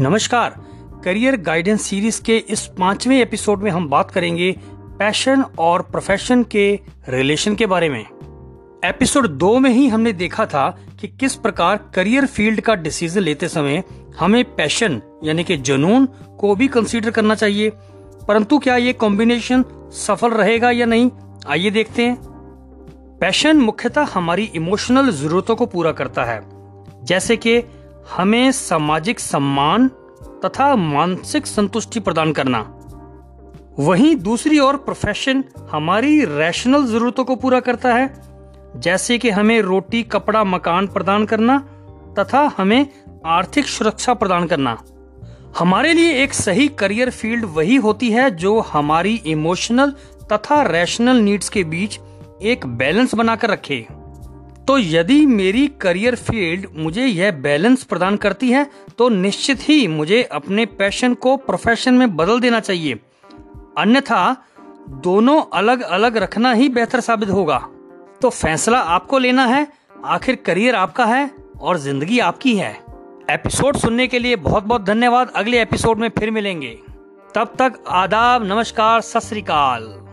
नमस्कार। Career guidance series के इस पाँचवें एपिसोड में हम बात करेंगे पैशन और प्रोफेशन के रिलेशन के बारे में। एपिसोड दो में ही हमने देखा था कि किस प्रकार करियर फ़ील्ड का डिसीज़न लेते समय हमें पैशन, यानी कि जुनून, को भी कंसीडर करना चाहिए। परंतु क्या ये कॉम्बिनेशन सफल रहेगा या नहीं? आइए देखते हैं। पैशन मुख्यतः हमारी इमोशनल जरूरतों को पूरा करता है। जैसे कि हमें सामाजिक सम्मान तथा मानसिक संतुष्टि प्रदान करना। वहीं दूसरी ओर प्रोफेशन हमारी रैशनल जरूरतों को पूरा करता है, जैसे कि हमें रोटी, कपड़ा, मकान प्रदान करना तथा हमें आर्थिक सुरक्षा प्रदान करना। हमारे लिए एक सही करियर फ़ील्ड वही होती है जो हमारी इमोशनल तथा रैशनल नीड्स के बीच एक बैलेंस बनाकर रखे। तो यदि मेरी करियर फ़ील्ड मुझे यह बैलेंस प्रदान करती है तो निश्चित ही मुझे अपने पैशन को प्रोफेशन में बदल देना चाहिए। अन्यथा, दोनों अलग अलग रखना ही बेहतर साबित होगा। तो फैसला आपको लेना है, आखिर करियर आपका है और ज़िंदगी आपकी है। एपिसोड सुनने के लिए बहुत बहुत धन्यवाद। अगले एपिसोड में फिर मिलेंगे। तब तक आदाब, नमस्कार, सत श्रीकाल